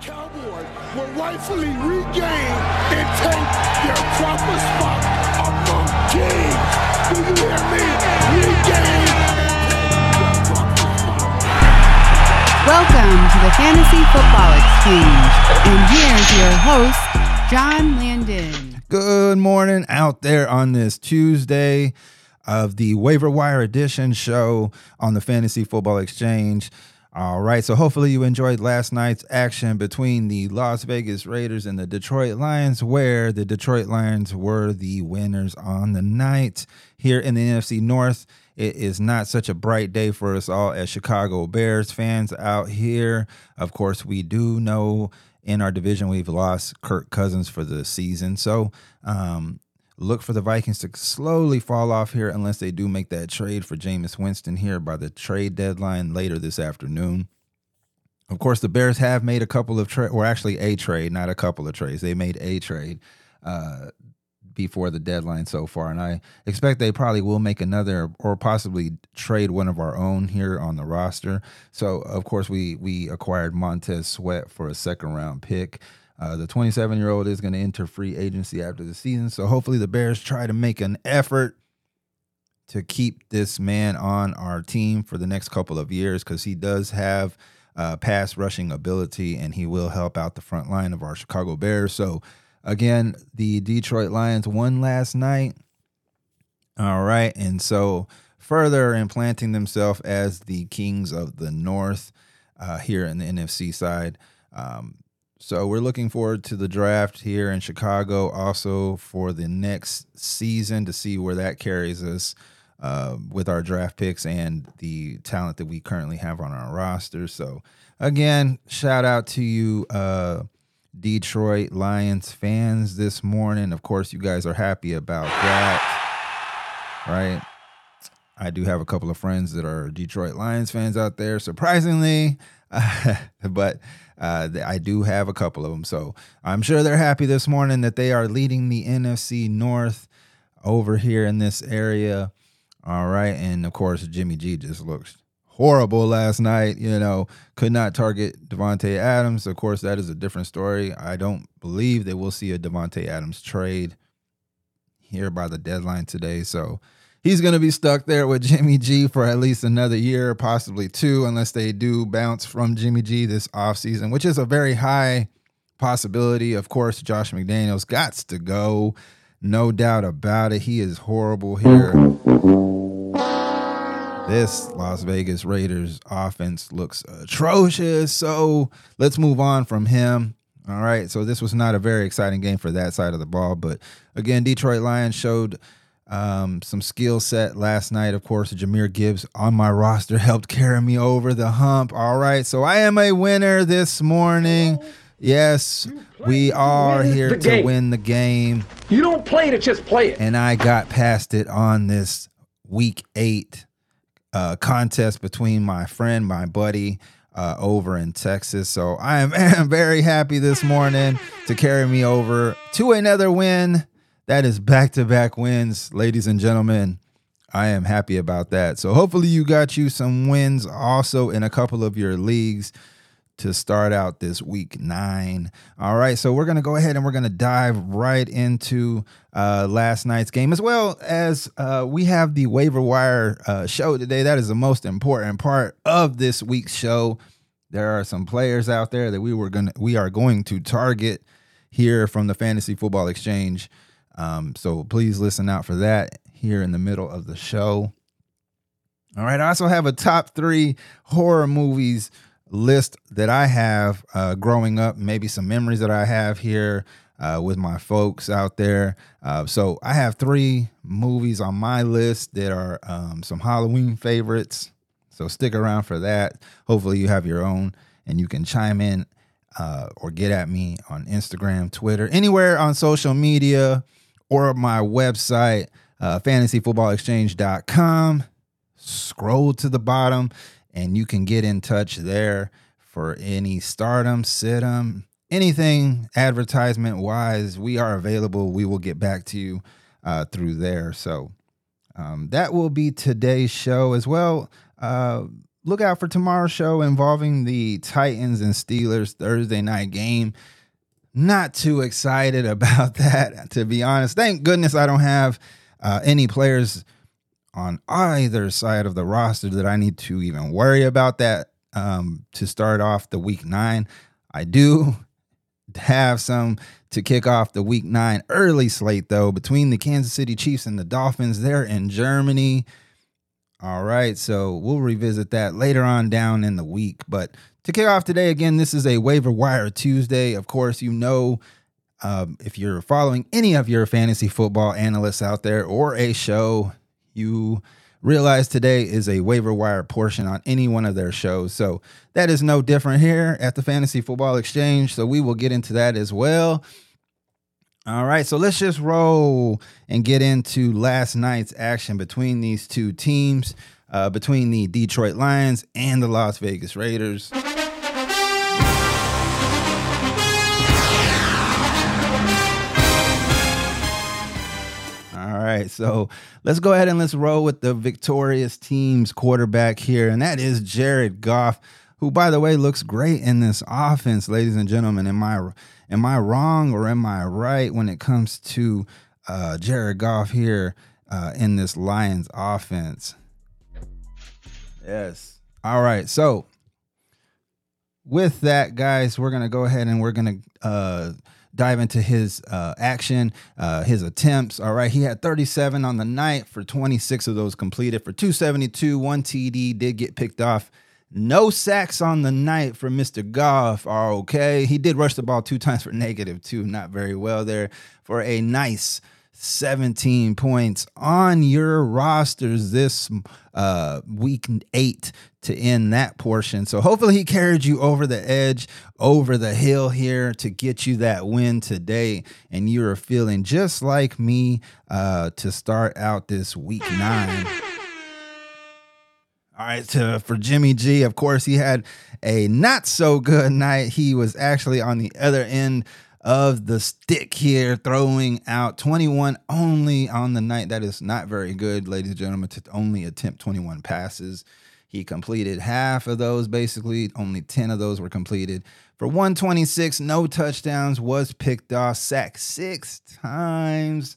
Cowboys will rightfully regain and take their proper spot among kings. Do you hear me? Regain and take their proper spot. Welcome to the Fantasy Football Xchange. And here's your host, John Landon. Good morning out there on this Tuesday of the waiver wire edition show on the Fantasy Football Xchange. All right, so hopefully you enjoyed last night's action between the Las Vegas Raiders and the Detroit Lions, where the Detroit Lions were the winners on the night. Here in the NFC North, it is not such a bright day for us all as Chicago Bears fans out here. Of course, we do know in our division we've lost Kirk Cousins for the season. So, um, look for the Vikings to slowly fall off here unless they do make that trade for Jameis Winston here by the trade deadline later this afternoon. Of course, the Bears have made a couple of trade, or actually a trade, not a couple of trades. They made a trade uh, before the deadline so far, and I expect they probably will make another, or possibly trade one of our own here on the roster. So, of course, we we acquired Montez Sweat for a second round pick. Uh, the 27 year old is going to enter free agency after the season. So hopefully the Bears try to make an effort to keep this man on our team for the next couple of years because he does have uh, pass rushing ability and he will help out the front line of our Chicago Bears. So again, the Detroit Lions won last night. All right. And so further implanting themselves as the kings of the North uh, here in the NFC side. Um, so we're looking forward to the draft here in Chicago, also for the next season to see where that carries us uh, with our draft picks and the talent that we currently have on our roster. So again, shout out to you, uh, Detroit Lions fans this morning. Of course, you guys are happy about that, right? I do have a couple of friends that are Detroit Lions fans out there, surprisingly, but uh, I do have a couple of them. So I'm sure they're happy this morning that they are leading the NFC North over here in this area. All right. And of course, Jimmy G just looks horrible last night. You know, could not target Davante Adams. Of course, that is a different story. I don't believe that we'll see a Davante Adams trade here by the deadline today. So he's going to be stuck there with Jimmy G for at least another year, possibly two, unless they do bounce from Jimmy G this offseason, which is a very high possibility. Of course, Josh McDaniels got to go. No doubt about it. He is horrible here. This Las Vegas Raiders offense looks atrocious. So let's move on from him. All right. So this was not a very exciting game for that side of the ball. But again, Detroit Lions showed um, some skill set last night. Of course, Jahmyr Gibbs on my roster helped carry me over the hump. All right. So I am a winner this morning. Yes, we are here to win the game. You don't play to just play it. And I got past it on this week eight uh, contest between my friend, my buddy, uh, over in Texas. So I am, am very happy this morning to carry me over to another win. That is back to back wins, ladies and gentlemen. I am happy about that. So hopefully you got you some wins also in a couple of your leagues to start out this week nine. All right, so we're gonna go ahead and we're gonna dive right into uh, last night's game as well as uh, we have the waiver wire uh, show today. That is the most important part of this week's show. There are some players out there that we were gonna we are going to target here from the Fantasy Football Xchange. Um, so please listen out for that here in the middle of the show. All right, I also have a top three horror movies list that I have uh, growing up, maybe some memories that I have here uh, with my folks out there. Uh, so I have three movies on my list that are um, some Halloween favorites. So stick around for that. Hopefully, you have your own and you can chime in uh, or get at me on Instagram, Twitter, anywhere on social media or my website, uh, fantasyfootballxchange.com. Scroll to the bottom and you can get in touch there for any stardom, situm, anything advertisement wise. We are available. We will get back to you uh, through there. So um, that will be today's show as well. Uh, look out for tomorrow's show involving the Titans and Steelers Thursday night game. Not too excited about that, to be honest. Thank goodness I don't have uh, any players on either side of the roster that I need to even worry about that um, to start off the week nine. I do have some to kick off the week nine early slate, though, between the Kansas City Chiefs and the Dolphins. They're in Germany. All right, so we'll revisit that later on down in the week. But to kick off today, again, this is a waiver wire Tuesday. Of course, you know, um, if you're following any of your fantasy football analysts out there or a show, you realize today is a waiver wire portion on any one of their shows. So that is no different here at the Fantasy Football Xchange. So we will get into that as well. All right, so let's just roll and get into last night's action between these two teams, uh, between the Detroit Lions and the Las Vegas Raiders. All right, so let's go ahead and let's roll with the victorious team's quarterback here, and that is Jared Goff, who, by the way, looks great in this offense, ladies and gentlemen. Am I Am I wrong or am I right when it comes to uh, Jared Goff here uh, in this Lions offense? Yes. All right. So with that, guys, we're gonna go ahead and we're gonna uh, dive into his uh, action, uh, his attempts. All right, he had 37 on the night for 26 of those completed for 272. One TD did get picked off no sacks on the night for Mr. Goff are okay. He did rush the ball two times for negative two, not very well there for a nice 17 points on your rosters this uh, week eight to end that portion. So hopefully he carried you over the edge, over the hill here to get you that win today. And you are feeling just like me uh, to start out this week nine. All right, to, for Jimmy G, of course, he had a not so good night. He was actually on the other end of the stick here, throwing out 21 only on the night. That is not very good, ladies and gentlemen, to only attempt 21 passes. He completed half of those, basically. Only 10 of those were completed. For 126, no touchdowns, was picked off, sacked six times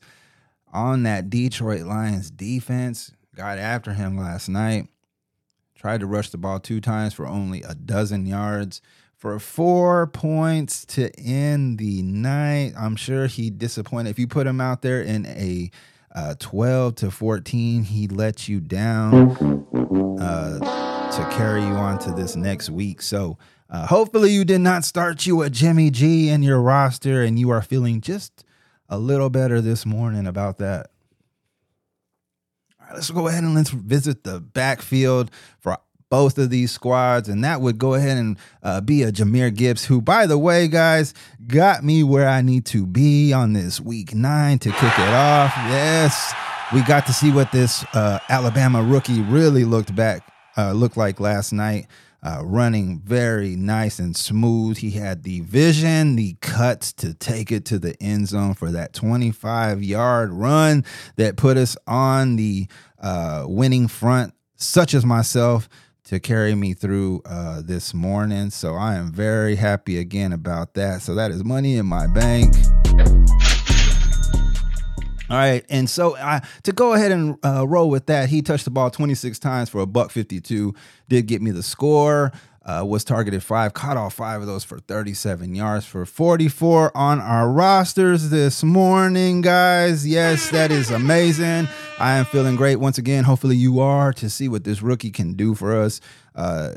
on that Detroit Lions defense. Got after him last night. Tried to rush the ball two times for only a dozen yards. For four points to end the night. I'm sure he disappointed. If you put him out there in a uh, 12 to 14, he let you down uh, to carry you on to this next week. So uh, hopefully you did not start you a Jimmy G in your roster and you are feeling just a little better this morning about that All right, let's go ahead and let's visit the backfield for both of these squads, and that would go ahead and uh, be a Jahmyr Gibbs, who, by the way, guys, got me where I need to be on this week nine to kick it off. Yes, we got to see what this uh, Alabama rookie really looked back uh, looked like last night. Uh, running very nice and smooth. He had the vision, the cuts to take it to the end zone for that 25 yard run that put us on the uh, winning front, such as myself, to carry me through uh, this morning. So I am very happy again about that. So that is money in my bank. All right, and so uh, to go ahead and uh, roll with that, he touched the ball 26 times for a buck 52. Did get me the score. Uh, was targeted five, caught all five of those for 37 yards for 44 on our rosters this morning, guys. Yes, that is amazing. I am feeling great once again. Hopefully, you are to see what this rookie can do for us. Uh,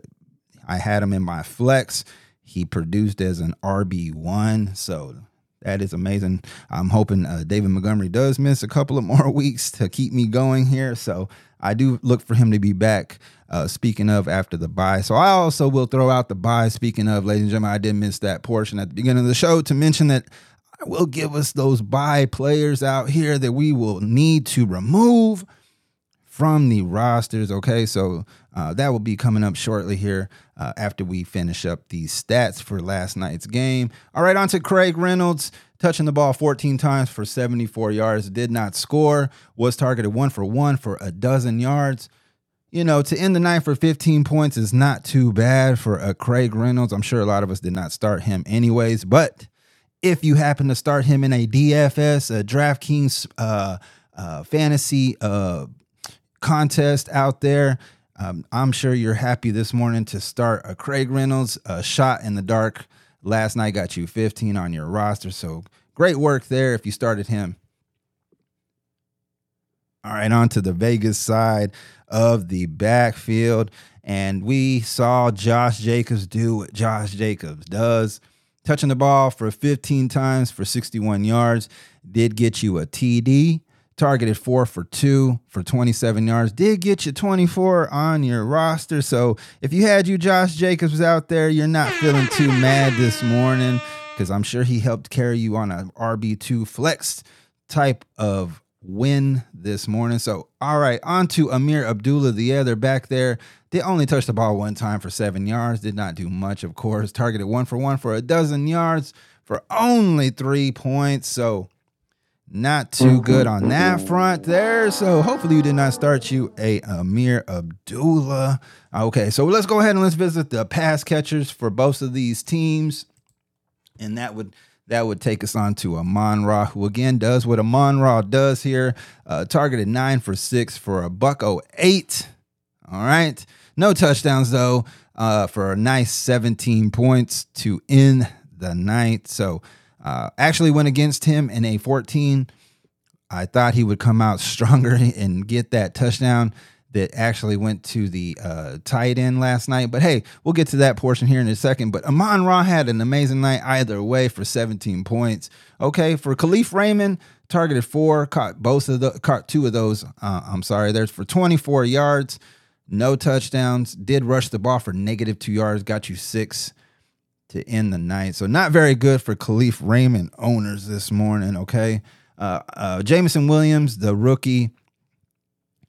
I had him in my flex. He produced as an RB1, so that is amazing. I'm hoping uh, David Montgomery does miss a couple of more weeks to keep me going here. So I do look for him to be back. Uh, speaking of after the bye, so I also will throw out the bye. Speaking of, ladies and gentlemen, I did miss that portion at the beginning of the show to mention that I will give us those bye players out here that we will need to remove from the rosters. Okay, so uh, that will be coming up shortly here uh, after we finish up these stats for last night's game. All right, on to Craig Reynolds. Touching the ball 14 times for 74 yards, did not score, was targeted one for one for a dozen yards. you know, to end the night for 15 points is not too bad for a Craig Reynolds. I'm sure a lot of us did not start him anyways, but if you happen to start him in a DFS, a DraftKings uh, uh, fantasy uh, contest out there, um, I'm sure you're happy this morning to start a Craig Reynolds, a shot in the dark. Last night got you 15 on your roster, so great work there if you started him. All right, on to the Vegas side of the backfield. And we saw Josh Jacobs do what Josh Jacobs does. Touching the ball for 15 times for 61 yards. Did get you a TD. Targeted four for two for 27 yards. Did get you 24 on your roster. So if you had you Josh Jacobs out there, you're not feeling too mad this morning because I'm sure he helped carry you on a RB2 flex type of win this morning. So, all right, on to Ameer Abdullah, the other back there. They only touched the ball one time for seven yards, did not do much, of course. Targeted one for one for a dozen yards for only three points. So, not too good on that front there. So, hopefully, you did not start you a Ameer Abdullah. Okay, so let's go ahead and let's visit the pass catchers for both of these teams. And that would that would take us on to Amon Ra, who again does what Amon Ra does here. Uh, targeted nine for six for a buck oh eight. All right. No touchdowns though, uh, for a nice 17 points to end the night. So uh, actually went against him in a 14. I thought he would come out stronger and get that touchdown that actually went to the uh, tight end last night. But hey, we'll get to that portion here in a second. But Amon Ra had an amazing night either way for 17 points. Okay, for Kalif Raymond, targeted four, caught both of the caught two of those. Uh, I'm sorry, there's for 24 yards, no touchdowns. Did rush the ball for negative two yards, got you six to end the night. So not very good for Kalif Raymond owners this morning. Okay, uh, uh, Jameson Williams, the rookie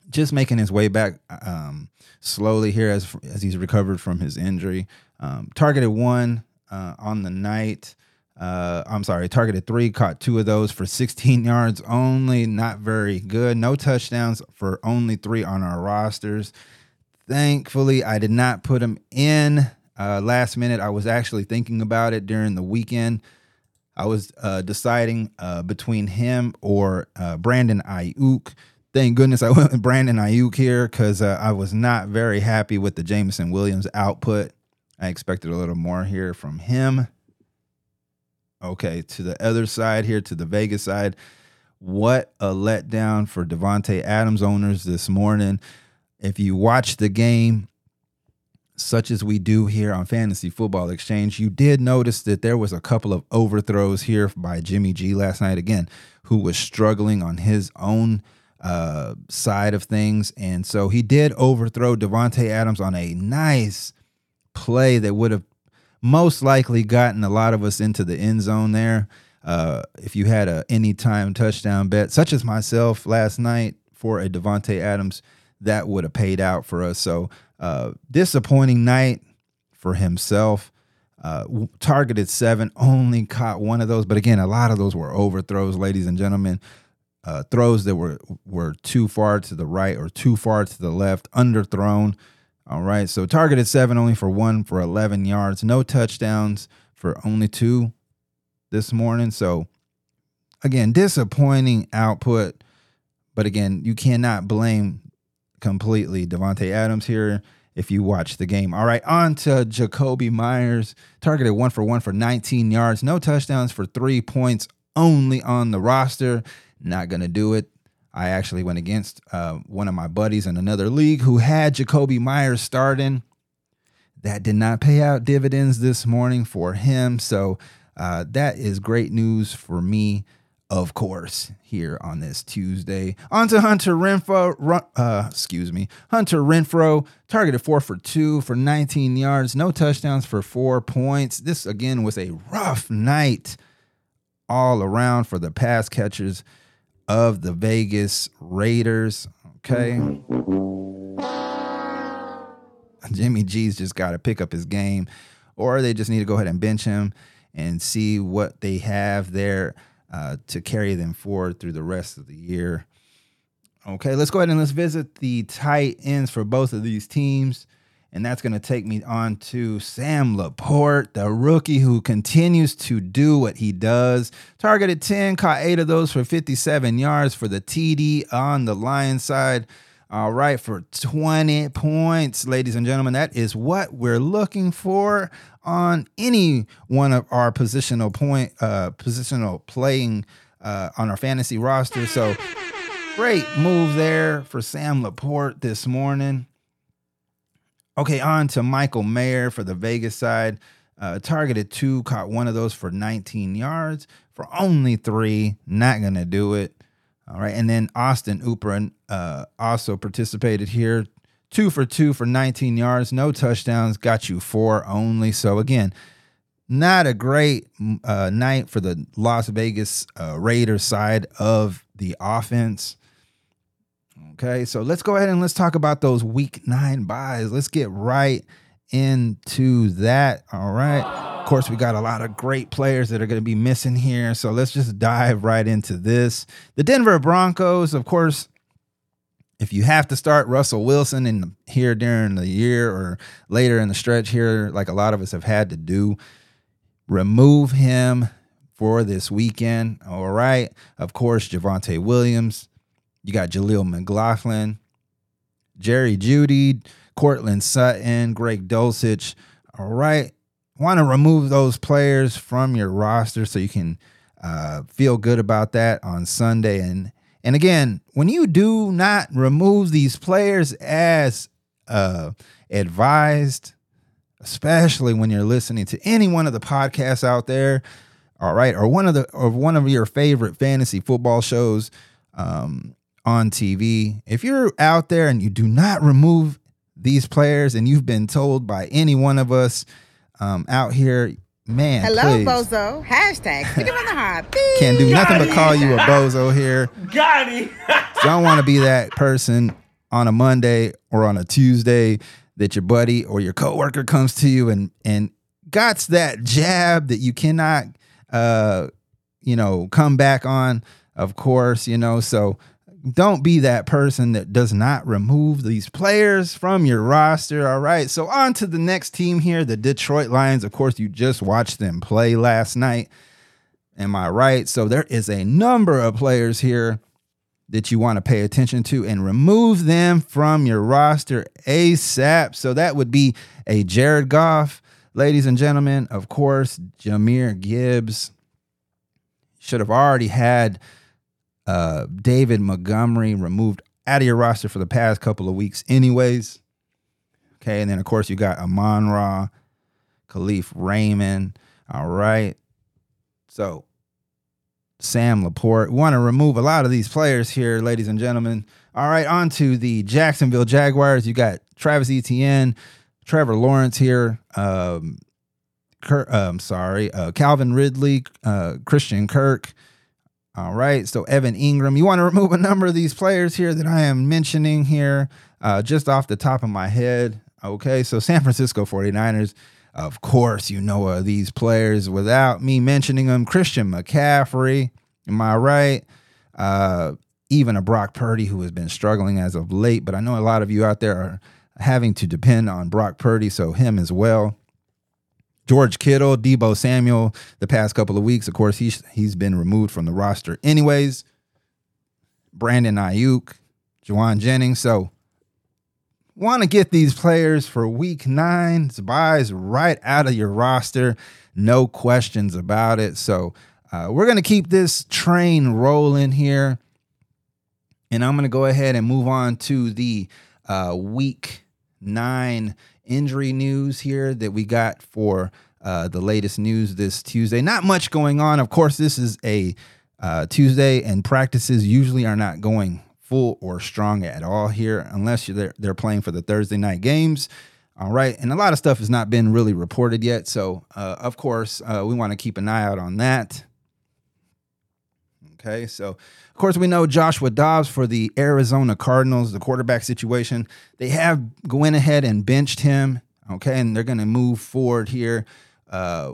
just making his way back um, slowly here as as he's recovered from his injury. Um, targeted one uh, on the night. Uh, I'm sorry, targeted three, caught two of those for 16 yards only. Not very good. No touchdowns for only three on our rosters. Thankfully, I did not put him in uh, last minute. I was actually thinking about it during the weekend. I was uh, deciding uh, between him or uh, Brandon Aiyuk thank goodness I went with Brandon Aiyuk here because uh, I was not very happy with the Jameson Williams output. I expected a little more here from him. Okay, to the other side here, to the Vegas side. What a letdown for Davante Adams owners this morning. If you watch the game, such as we do here on Fantasy Football Xchange, you did notice that there was a couple of overthrows here by Jimmy G last night again, who was struggling on his own uh, side of things. And so he did overthrow Davante Adams on a nice play that would have most likely gotten a lot of us into the end zone there. Uh, if you had a anytime touchdown bet, such as myself last night for a Davante Adams, that would have paid out for us. So uh, disappointing night for himself. Uh, targeted seven, only caught one of those, but again, a lot of those were overthrows, ladies and gentlemen uh, throws that were were too far to the right or too far to the left, underthrown. All right, so targeted seven only for one for 11 yards, no touchdowns for only two this morning. So again, disappointing output, but again, you cannot blame completely Davante Adams here if you watch the game. All right, on to Jakobi Meyers, targeted one for one for 19 yards, no touchdowns for three points only on the roster. Not to do it. I actually went against uh, one of my buddies in another league who had Jakobi Meyers starting. That did not pay out dividends this morning for him. So uh, that is great news for me, of course, here on this Tuesday. On to Hunter Renfrow. Uh, excuse me. Hunter Renfrow, targeted four for two for 19 yards, no touchdowns for four points. This again was a rough night all around for the pass catchers of the Vegas Raiders. Okay. Jimmy G's just got to pick up his game, or they just need to go ahead and bench him and see what they have there uh, to carry them forward through the rest of the year. Okay, let's go ahead and let's visit the tight ends for both of these teams. And that's going to take me on to Sam LaPorta, the rookie who continues to do what he does. Targeted 10, caught eight of those for 57 yards for the TD on the Lions side. All right, for 20 points, ladies and gentlemen. That is what we're looking for on any one of our positional point, uh, positional playing uh, on our fantasy roster. So great move there for Sam LaPorta this morning. Okay, on to Michael Mayer for the Vegas side. Uh, targeted two, caught one of those for 19 yards for only three. Not gonna do it. All right, and then Austin Hooper uh, also participated here. Two for two for 19 yards, no touchdowns, got you four only. So again, not a great uh, night for the Las Vegas uh, Raiders side of the offense. Okay, so let's go ahead and let's talk about those week nine byes. Let's get right into that. All right. Course, we got a lot of great players that are going to be missing here. So let's just dive right into this. The Denver Broncos, of course, if you have to start Russell Wilson in here during the year or later in the stretch here, like a lot of us have had to do, remove him for this weekend. All right. Of course, Javonte Williams, you got Jaleel McLaughlin, Jerry Jeudy, Courtland Sutton, Greg Dulcich. All right. Want to remove those players from your roster so you can uh, feel good about that on Sunday. And and again, when you do not remove these players as uh, advised, especially when you're listening to any one of the podcasts out there, all right, or one of the or one of your favorite fantasy football shows, um, on TV. If you're out there and you do not remove these players and you've been told by any one of us um, out here, man, Hello, please, bozo. Hashtag stick him in the heart. can't do nothing but call you a bozo here. Got him. Don't want to be that person on a Monday or on a Tuesday that your buddy or your coworker comes to you and and got that jab that you cannot uh you know come back on of course you know so don't be that person that does not remove these players from your roster. All right. So on to the next team here, the Detroit Lions. Of course, you just watched them play last night. Am I right? So there is a number of players here that you want to pay attention to and remove them from your roster ASAP. So that would be a Jared Goff, ladies and gentlemen. Of course, Jahmyr Gibbs should have already had uh, David Montgomery removed out of your roster for the past couple of weeks, anyways. Okay, and then of course you got Amon Ra, Kalif Raymond. All right. So Sam LaPorta. We want to remove a lot of these players here, ladies and gentlemen. All right, on to the Jacksonville Jaguars. You got Travis Etienne, Trevor Lawrence here. Um, kirk i'm sorry, uh, Calvin Ridley, uh, Christian Kirk. All right, so Evan Engram, You want to remove a number of these players here that I am mentioning here uh, just off the top of my head. Okay, so San Francisco 49ers. Of course, you know uh, these players without me mentioning them. Christian McCaffrey, am I right? Uh, even a Brock Purdy who has been struggling as of late, but I know a lot of you out there are having to depend on Brock Purdy, so him as well. George Kittle, Deebo Samuel, the past couple of weeks, of course, he's he's been removed from the roster. Anyways, Brandon Aiyuk, Jauan Jennings. So want to get these players for week nine byes right out of your roster. No questions about it. So uh, we're going to keep this train rolling here. And I'm going to go ahead and move on to the uh, week nine injury news here that we got for uh, the latest news this Tuesday. Not much going on. Of course, this is a uh, Tuesday, and practices usually are not going full or strong at all here unless they're, they're playing for the Thursday night games. All right. And a lot of stuff has not been really reported yet. So, uh, of course, uh, we want to keep an eye out on that. Okay. So, of course, we know Joshua Dobbs for the Arizona Cardinals, the quarterback situation. They have went ahead and benched him. Okay. And they're going to move forward here. Uh,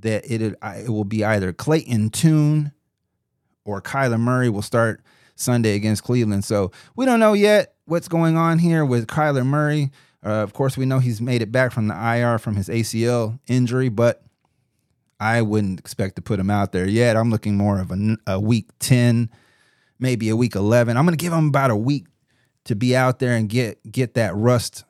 that it, it will be either Clayton Tune or Kyler Murray will start Sunday against Cleveland. So we don't know yet what's going on here with Kyler Murray. Uh, of course, we know he's made it back from the IR from his ACL injury, but I wouldn't expect to put him out there yet. I'm looking more of a, a week 10, maybe a week 11. I'm going to give him about a week to be out there and get get that rust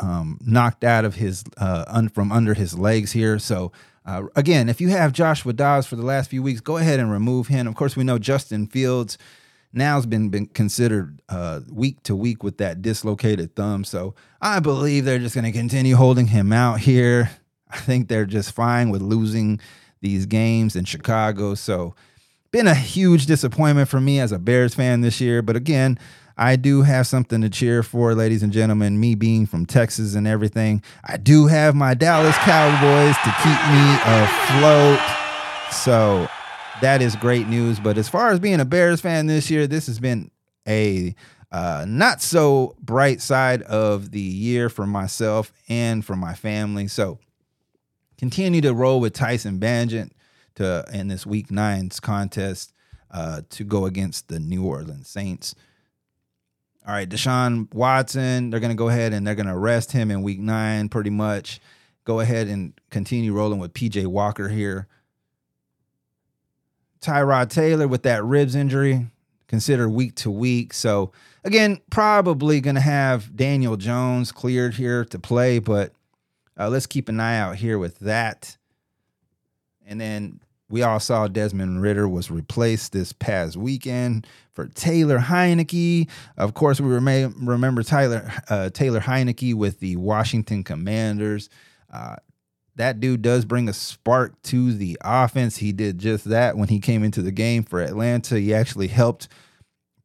um, knocked out of his uh, un, from under his legs here. So uh, again, if you have Joshua Dobbs for the last few weeks, go ahead and remove him. Of course, we know Justin Fields now's been been considered uh, week to week with that dislocated thumb. So I believe they're just going to continue holding him out here. I think they're just fine with losing these games in Chicago. So been a huge disappointment for me as a Bears fan this year. But again, I do have something to cheer for, ladies and gentlemen. Me being from Texas and everything, I do have my Dallas Cowboys to keep me afloat. So that is great news. But as far as being a Bears fan this year, this has been a uh, not so bright side of the year for myself and for my family. So continue to roll with Tyson Bagent to in this Week Nine's contest uh, to go against the New Orleans Saints. All right, Deshaun Watson, they're going to go ahead and they're going to arrest him in week nine, pretty much. Go ahead and continue rolling with PJ Walker here. Tyrod Taylor with that ribs injury, considered week to week. So, again, probably going to have Daniel Jones cleared here to play, but uh, let's keep an eye out here with that. And then we all saw Desmond Ridder was replaced this past weekend for Taylor Heinicke. Of course, we remember Tyler uh, Taylor Heinicke with the Washington Commanders. Uh, that dude does bring a spark to the offense. He did just that when he came into the game for Atlanta. He actually helped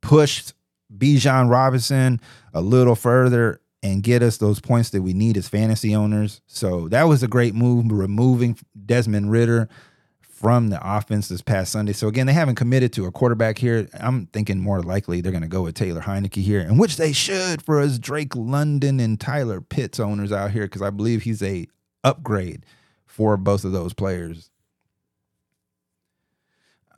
push Bijan Robinson a little further and get us those points that we need as fantasy owners. So that was a great move, removing Desmond Ridder from the offense this past Sunday. So again, they haven't committed to a quarterback here. I'm thinking more likely they're going to go with Taylor Heinicke here, and which they should for us Drake London and Tyler Pitts owners out here because I believe he's a upgrade for both of those players.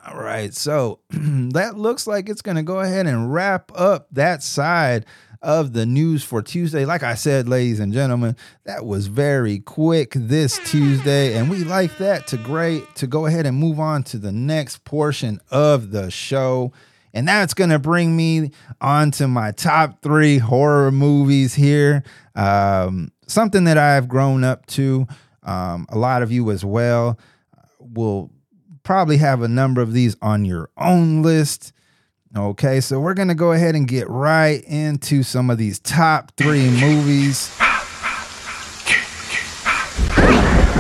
All right, so that looks like it's going to go ahead and wrap up that side of the news for Tuesday. Like I said, ladies and gentlemen, that was very quick this Tuesday, and we like that to great to go ahead and move on to the next portion of the show. And that's going to bring me on to my top three horror movies here. Um, something that I've grown up to. Um, a lot of you as well will probably have a number of these on your own list. Okay, so we're going to go ahead and get right into some of these top three movies.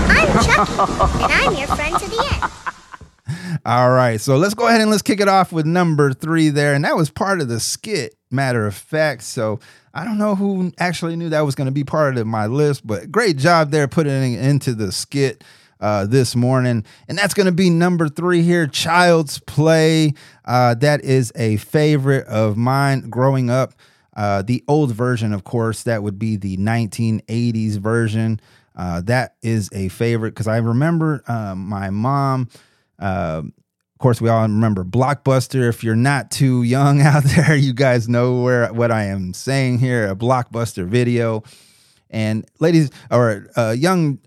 I'm Chucky, and I'm your friend to the end. All right, so let's go ahead and let's kick it off with number three there. And that was part of the skit, matter of fact. So I don't know who actually knew that was going to be part of my list, but great job there putting it into the skit uh, this morning. And that's going to be number three here Child's Play. Uh, that is a favorite of mine growing up. Uh, the old version, of course, that would be the 1980s version. Uh, that is a favorite because I remember uh, my mom. Uh, of course, we all remember Blockbuster. If you're not too young out there, you guys know where what I am saying here. A Blockbuster video, and ladies or young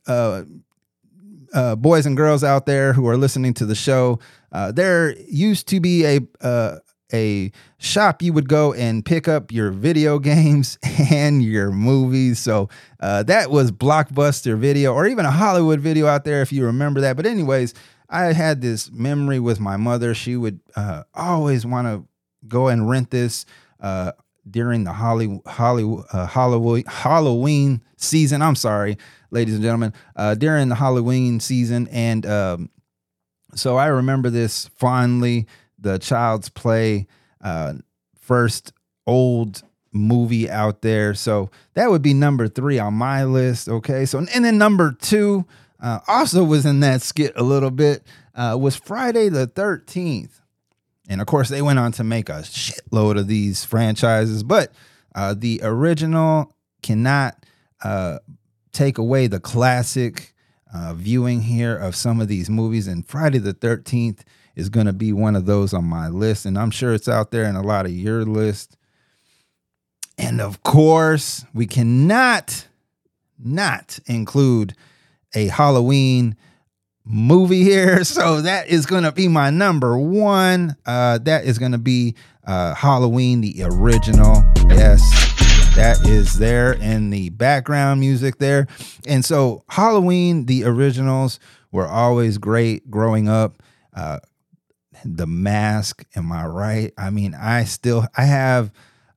uh, boys and girls out there who are listening to the show, uh, there used to be a uh, a shop you would go and pick up your video games and your movies. So uh, that was Blockbuster Video, or even a Hollywood Video out there, if you remember that. But anyways, I had this memory with my mother. She would uh, always want to go and rent this uh, during the Holly, Holly, uh, Halloween, Halloween season. I'm sorry, ladies and gentlemen, uh, during the Halloween season. And um, so I remember this fondly. The Child's Play, uh, first old movie out there. So that would be number three on my list. Okay. So, and then number two, uh, also was in that skit a little bit, uh, was Friday the 13th. And of course, they went on to make a shitload of these franchises, but uh, the original cannot uh, take away the classic uh, viewing here of some of these movies, and Friday the 13th is going to be one of those on my list, and I'm sure it's out there in a lot of your list. And of course, we cannot not include a Halloween movie here. So that is going to be my number one. Uh, that is going to be uh, Halloween, the original. Yes, that is there in the background music there. And so Halloween, the originals were always great growing up. Uh, the mask, am I right? I mean, I still I have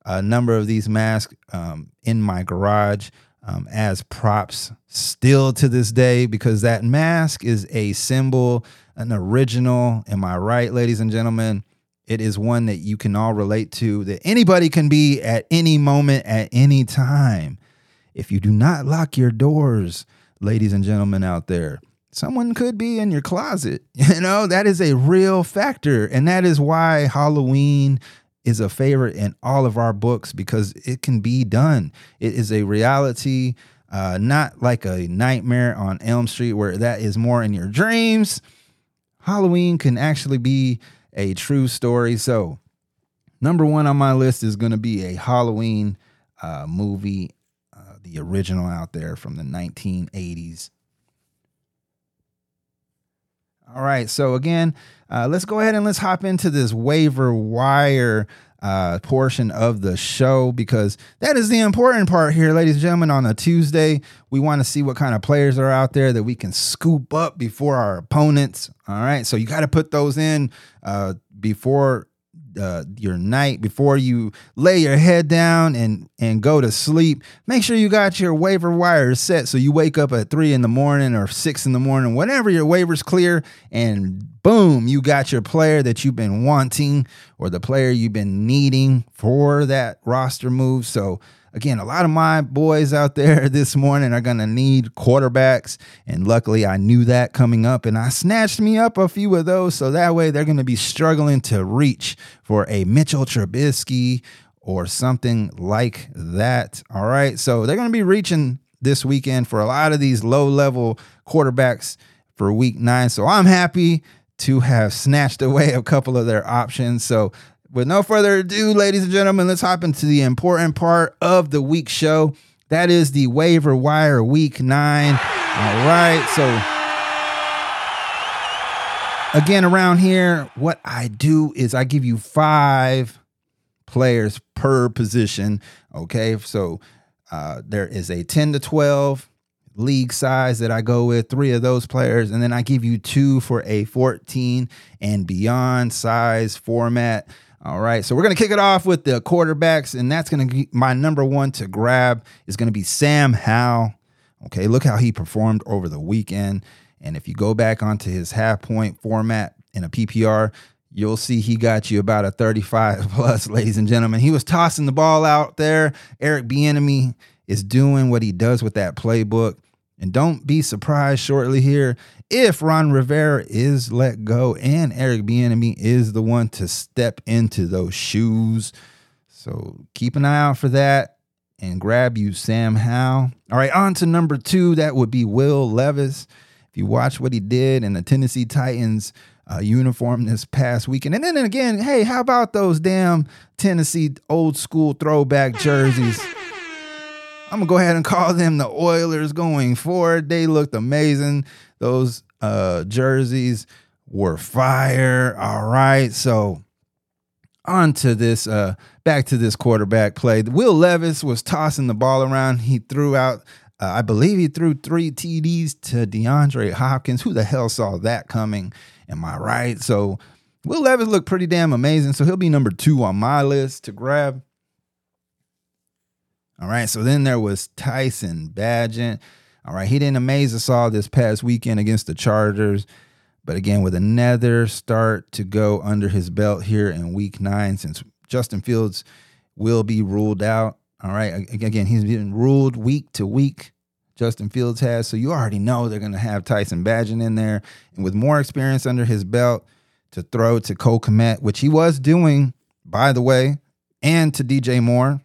a number of these masks um, in my garage um, as props still to this day because that mask is a symbol, an original. Am I right, ladies and gentlemen? It is one that you can all relate to, that anybody can be at any moment, at any time. If you do not lock your doors, ladies and gentlemen out there, someone could be in your closet. You know, that is a real factor. And that is why Halloween is a favorite in all of our books because it can be done. It is a reality, uh, not like a nightmare on Elm Street where that is more in your dreams. Halloween can actually be a true story. So, number one on my list is going to be a Halloween uh, movie, uh, the original out there from the 1980s. All right. So, again, uh, let's go ahead and let's hop into this waiver wire uh, portion of the show because that is the important part here, ladies and gentlemen. On a Tuesday, we want to see what kind of players are out there that we can scoop up before our opponents. All right. So, you got to put those in uh, before uh, your night before you lay your head down and and go to sleep. Make sure you got your waiver wires set so you wake up at three in the morning or six in the morning, whenever your waiver's clear, and boom, you got your player that you've been wanting or the player you've been needing for that roster move. So again, a lot of my boys out there this morning are going to need quarterbacks. And luckily, I knew that coming up and I snatched me up a few of those. So that way, they're going to be struggling to reach for a Mitchell Trubisky or something like that. All right. So they're going to be reaching this weekend for a lot of these low level quarterbacks for week nine. So I'm happy to have snatched away a couple of their options. So with no further ado, ladies and gentlemen, let's hop into the important part of the week show. That is the waiver wire week nine. All right. So, again, around here, what I do is I give you five players per position. Okay. So, uh, there is a 10 to 12 league size that I go with, three of those players, and then I give you two for a 14 and beyond size format. All right, so we're gonna kick it off with the quarterbacks, and that's gonna be my number one to grab is gonna be Sam Howell. Okay, look how he performed over the weekend, and if you go back onto his half point format in a PPR, you'll see he got you about a 35 plus, ladies and gentlemen. He was tossing the ball out there. Eric Bieniemy is doing what he does with that playbook. And don't be surprised shortly here if Ron Rivera is let go and Eric Bieniemy is the one to step into those shoes. So keep an eye out for that and grab you Sam Howell. All right, on to number two. That would be Will Levis. If you watch what he did in the Tennessee Titans uh, uniform this past weekend, and then again, hey, how about those damn Tennessee old school throwback jerseys? I'm gonna go ahead and call them the Oilers going forward. They looked amazing. Those uh, jerseys were fire. All right, so on to this. Uh, back to this quarterback play. Will Levis was tossing the ball around. He threw out. Uh, I believe he threw three TDs to DeAndre Hopkins. Who the hell saw that coming? Am I right? So Will Levis looked pretty damn amazing. So he'll be number two on my list to grab. All right. So then there was Tyson Bagent. All right. He didn't amaze us all this past weekend against the Chargers. But again, with another start to go under his belt here in week nine, since Justin Fields will be ruled out. All right. Again, he's been ruled week to week. Justin Fields has. So you already know they're going to have Tyson Bagent in there. And with more experience under his belt to throw to Cole Kmet, which he was doing, by the way, and to DJ Moore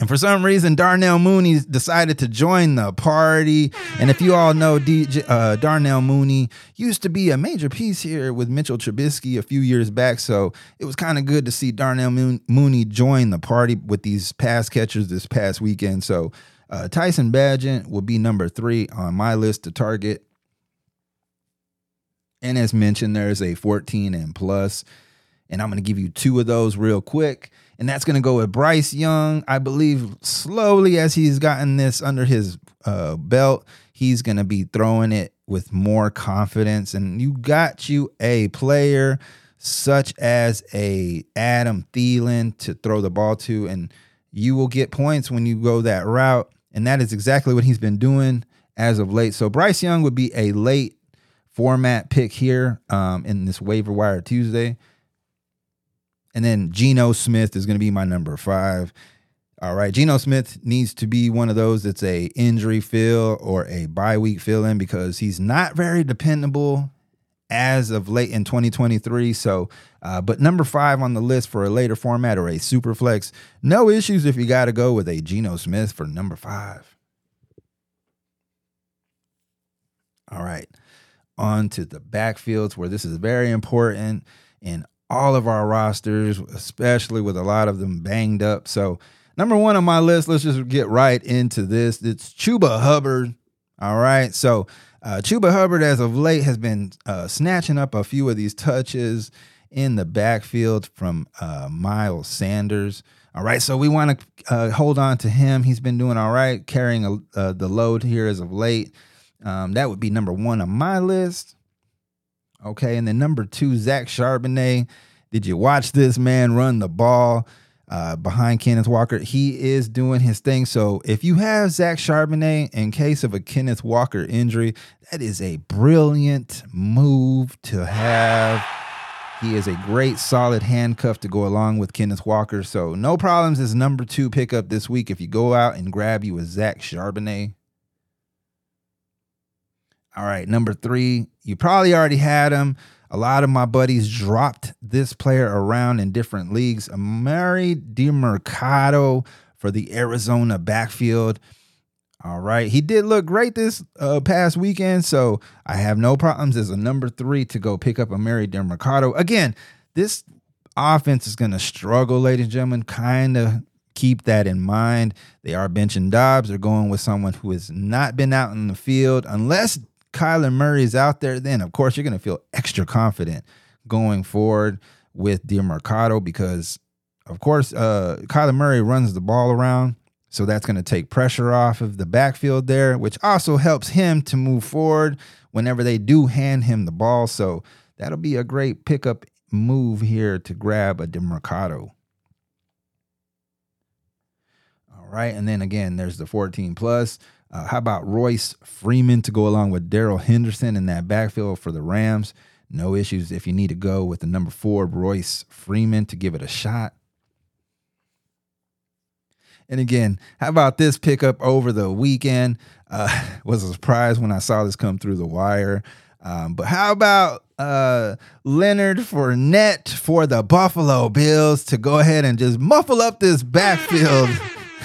And for some reason, Darnell Mooney decided to join the party. And if you all know, DJ, uh, Darnell Mooney used to be a major piece here with Mitchell Trubisky a few years back. So it was kind of good to see Darnell Mooney join the party with these pass catchers this past weekend. So uh, Tyson Bagent will be number three on my list to target. And as mentioned, there's a 14 and plus, and I'm going to give you two of those real quick and that's going to go with Bryce Young. I believe slowly as he's gotten this under his uh, belt, he's going to be throwing it with more confidence. And you got you a player such as a Adam Thielen to throw the ball to, and you will get points when you go that route. And that is exactly what he's been doing as of late. So Bryce Young would be a late format pick here um, in this waiver wire Tuesday. And then Geno Smith is going to be my number five. All right, Geno Smith needs to be one of those that's a injury fill or a bye week fill in because he's not very dependable as of late in 2023. So, uh, but number five on the list for a later format or a super flex, no issues if you got to go with a Geno Smith for number five. All right, on to the backfields where this is very important in all of our rosters, especially with a lot of them banged up. So, number one on my list, let's just get right into this. It's Chuba Hubbard. All right. So, uh, Chuba Hubbard, as of late, has been uh, snatching up a few of these touches in the backfield from uh, Miles Sanders. All right. So, we want to uh, hold on to him. He's been doing all right, carrying a, uh, the load here as of late. Um, that would be number one on my list. Okay, and then number two, Zach Charbonnet. Did you watch this man run the ball uh, behind Kenneth Walker? He is doing his thing. So if you have Zach Charbonnet in case of a Kenneth Walker injury, that is a brilliant move to have. He is a great solid handcuff to go along with Kenneth Walker. So no problems as number two pickup this week if you go out and grab you a Zach Charbonnet. All right, number three, you probably already had him. A lot of my buddies dropped this player around in different leagues. Emari Demercado for the Arizona backfield. All right. He did look great this uh, past weekend, so I have no problems as a number three to go pick up Emari Demercado. Again, this offense is going to struggle, ladies and gentlemen. Kind of keep that in mind. They are benching Dobbs. They're going with someone who has not been out in the field unless Kyler Murray is out there, then of course you're going to feel extra confident going forward with Demercado because, of course, uh, Kyler Murray runs the ball around. So that's going to take pressure off of the backfield there, which also helps him to move forward whenever they do hand him the ball. So that'll be a great pickup move here to grab a Demercado. All right. And then again, there's the 14 plus. Uh, how about Royce Freeman to go along with Darrell Henderson in that backfield for the Rams? No issues if you need to go with the number four, Royce Freeman, to give it a shot. And again, how about this pickup over the weekend? Uh, was a surprise when I saw this come through the wire. Um, but how about uh, Leonard Fournette for the Buffalo Bills to go ahead and just muffle up this backfield?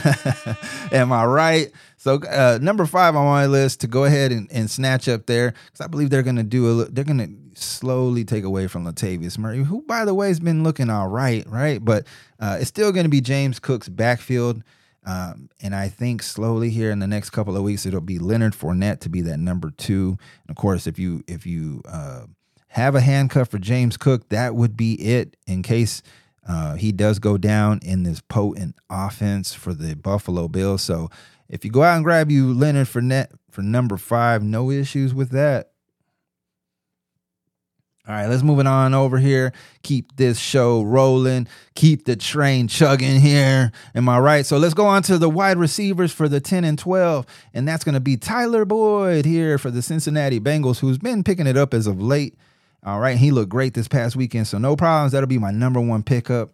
Am I right? So uh, number five on my list to go ahead and, and snatch up there because I believe they're to do a they're to slowly take away from Latavius Murray, who by the way has been looking all right, right? But uh, it's still to be James Cook's backfield, um, and I think slowly here in the next couple of weeks it'll be Leonard Fournette to be that number two. And of course, if you if you uh, have a handcuff for James Cook, that would be it in case. Uh, he does go down in this potent offense for the Buffalo Bills. So if you go out and grab you Leonard Fournette for number five, no issues with that. All right, let's move it on over here. Keep this show rolling. Keep the train chugging here. Am I right? So let's go on to the wide receivers for the 10 and 12. And that's going to be Tyler Boyd here for the Cincinnati Bengals, who's been picking it up as of late. All right, he looked great this past weekend. So no problems. That'll be my number one pickup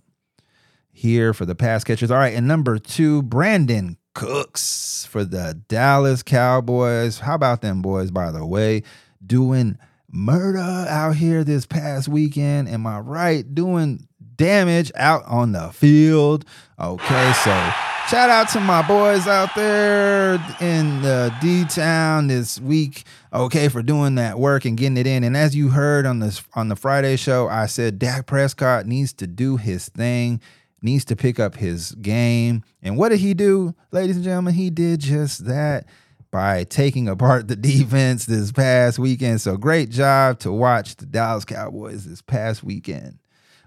here for the pass catchers. All right, and number two, Brandin Cooks for the Dallas Cowboys. How about them boys, by the way, doing murder out here this past weekend? Am I right? Doing damage out on the field. Okay, so Shout out to my boys out there in the D town this week. Okay, for doing that work and getting it in. And as you heard on this on the Friday show, I said Dak Prescott needs to do his thing, needs to pick up his game. And what did he do, ladies and gentlemen? He did just that by taking apart the defense this past weekend. So great job to watch the Dallas Cowboys this past weekend.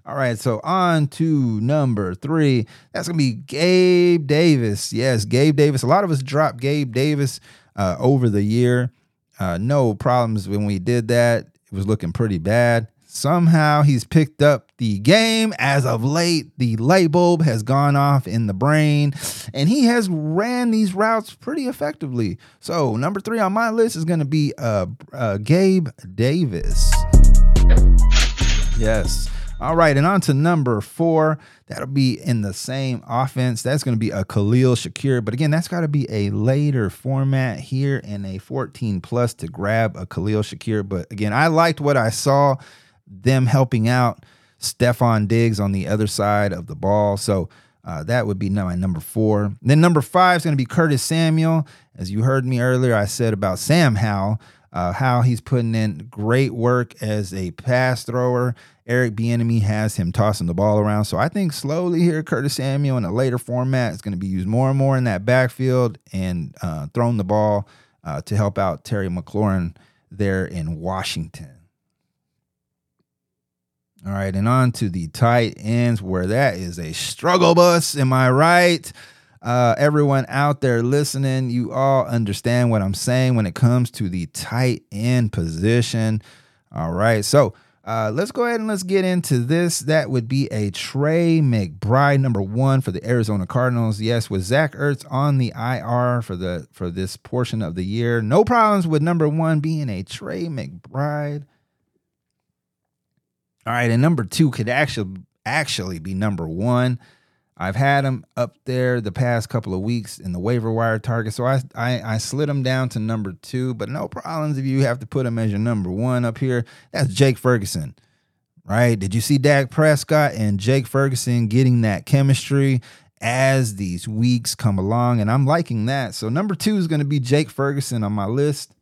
All right, so on to number three. That's gonna be Gabe Davis. Yes, Gabe Davis. A lot of us dropped Gabe Davis uh, over the year. Uh, no problems when we did that. It was looking pretty bad. Somehow he's picked up the game as of late. The light bulb has gone off in the brain, and he has ran these routes pretty effectively. So number three on my list is going to be uh, uh, Gabe Davis. Yes. All right, and on to number four. That'll be in the same offense. That's going to be a Khalil Shakir. But again, that's got to be a later format here in a 14 plus to grab a Khalil Shakir. But again, I liked what I saw them helping out Stefon Diggs on the other side of the ball. So uh, that would be my number four. Then number five is going to be Curtis Samuel. As you heard me earlier, I said about Sam Howell, uh, how he's putting in great work as a pass thrower. Eric Bieniemy has him tossing the ball around. So I think slowly here, Curtis Samuel in a later format is going to be used more and more in that backfield and uh, the ball uh, to help out Terry McLaurin there in Washington. All right, and on to the tight ends where that is a struggle bus. Am I right? Uh, everyone out there listening, you all understand what I'm saying when it comes to the tight end position. All right, so uh, let's go ahead and let's get into this. That would be a Trey McBride, number one for the Arizona Cardinals. Yes, with Zach Ertz on the IR for the for this portion of the year. No problems with number one being a Trey McBride. All right, and number two could actually actually be number one. I've had him up there the past couple of weeks in the waiver wire target, so I, I I slid him down to number two. But no problems if you have to put him as your number one up here. That's Jake Ferguson, right? Did you see Dak Prescott and Jake Ferguson getting that chemistry as these weeks come along? And I'm liking that. So number two is going to be Jake Ferguson on my list.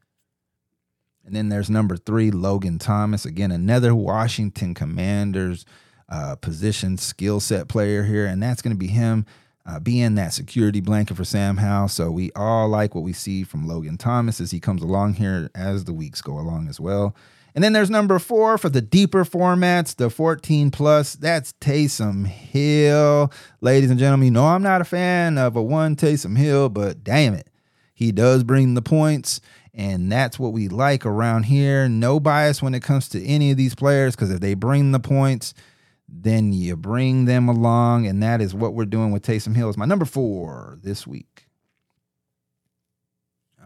And then there's number three, Logan Thomas. Again, another Washington Commanders uh, position skill set player here. And that's going to be him uh, being that security blanket for Sam Howell. So we all like what we see from Logan Thomas as he comes along here as the weeks go along as well. And then there's number four for the deeper formats, the 14 plus. That's Taysom Hill. Ladies and gentlemen, you know I'm not a fan of a one Taysom Hill, but damn it, he does bring the points. And that's what we like around here. No bias when it comes to any of these players because if they bring the points, then you bring them along. And that is what we're doing with Taysom Hill. Is my number four this week.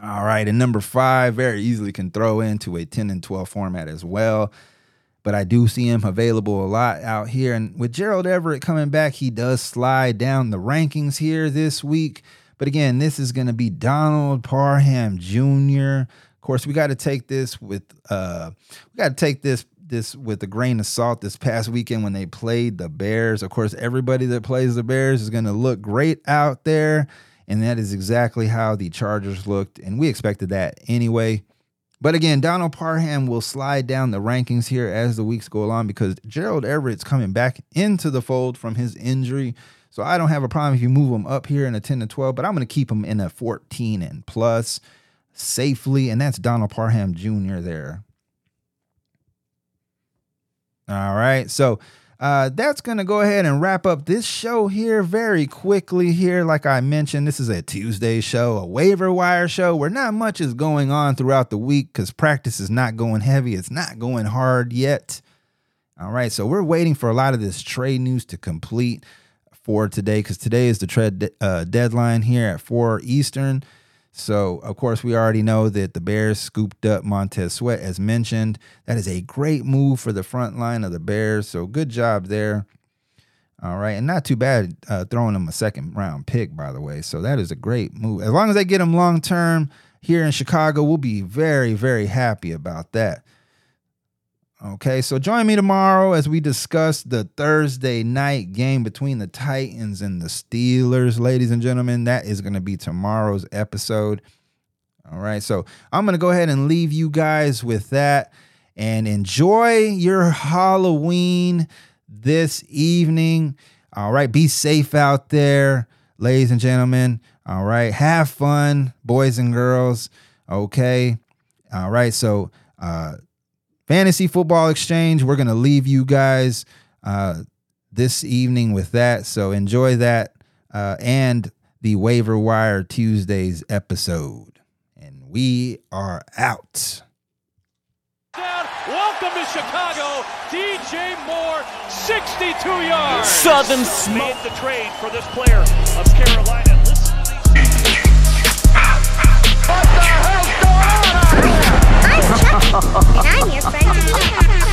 All right. And number five, very easily can throw into a 10 and 12 format as well. But I do see him available a lot out here. And with Gerald Everett coming back, he does slide down the rankings here this week. But again, this is going to be Donald Parham Jr. Of course, we got to take this with uh, we got to take this this with a grain of salt. This past weekend when they played the Bears, of course, everybody that plays the Bears is going to look great out there, and that is exactly how the Chargers looked, and we expected that anyway. But again, Donald Parham will slide down the rankings here as the weeks go along because Gerald Everett's coming back into the fold from his injury. So I don't have a problem if you move them up here in a 10 to 12, but I'm going to keep them in a 14 and plus safely. And that's Donald Parham Jr. there. All right. So uh, that's going to go ahead and wrap up this show here very quickly. Here, like I mentioned, this is a Tuesday show, a waiver wire show where not much is going on throughout the week because practice is not going heavy. It's not going hard yet. All right. So we're waiting for a lot of this trade news to complete for today because today is the trade uh, deadline here at 4 Eastern. So, of course, we already know that the Bears scooped up Montez Sweat, as mentioned. That is a great move for the front line of the Bears. So, good job there. All right. And not too bad uh, throwing them a second round pick, by the way. So, that is a great move. As long as they get him long term here in Chicago, we'll be very, very happy about that. Okay, so join me tomorrow as we discuss the Thursday night game between the Titans and the Steelers, ladies and gentlemen. That is going to be tomorrow's episode. All right, so I'm going to go ahead and leave you guys with that and enjoy your Halloween this evening. All right, be safe out there, ladies and gentlemen. All right, have fun, boys and girls. Okay, all right, so uh, Fantasy Football Xchange. We're going to leave you guys uh, this evening with that. So enjoy that uh, and the Waiver Wire Tuesdays episode. And we are out. Welcome to Chicago, DJ Moore, 62 yards. Southern Smoke made the trade for this player of Carolina. Listen to these. What the hell's going on and I'm your friend.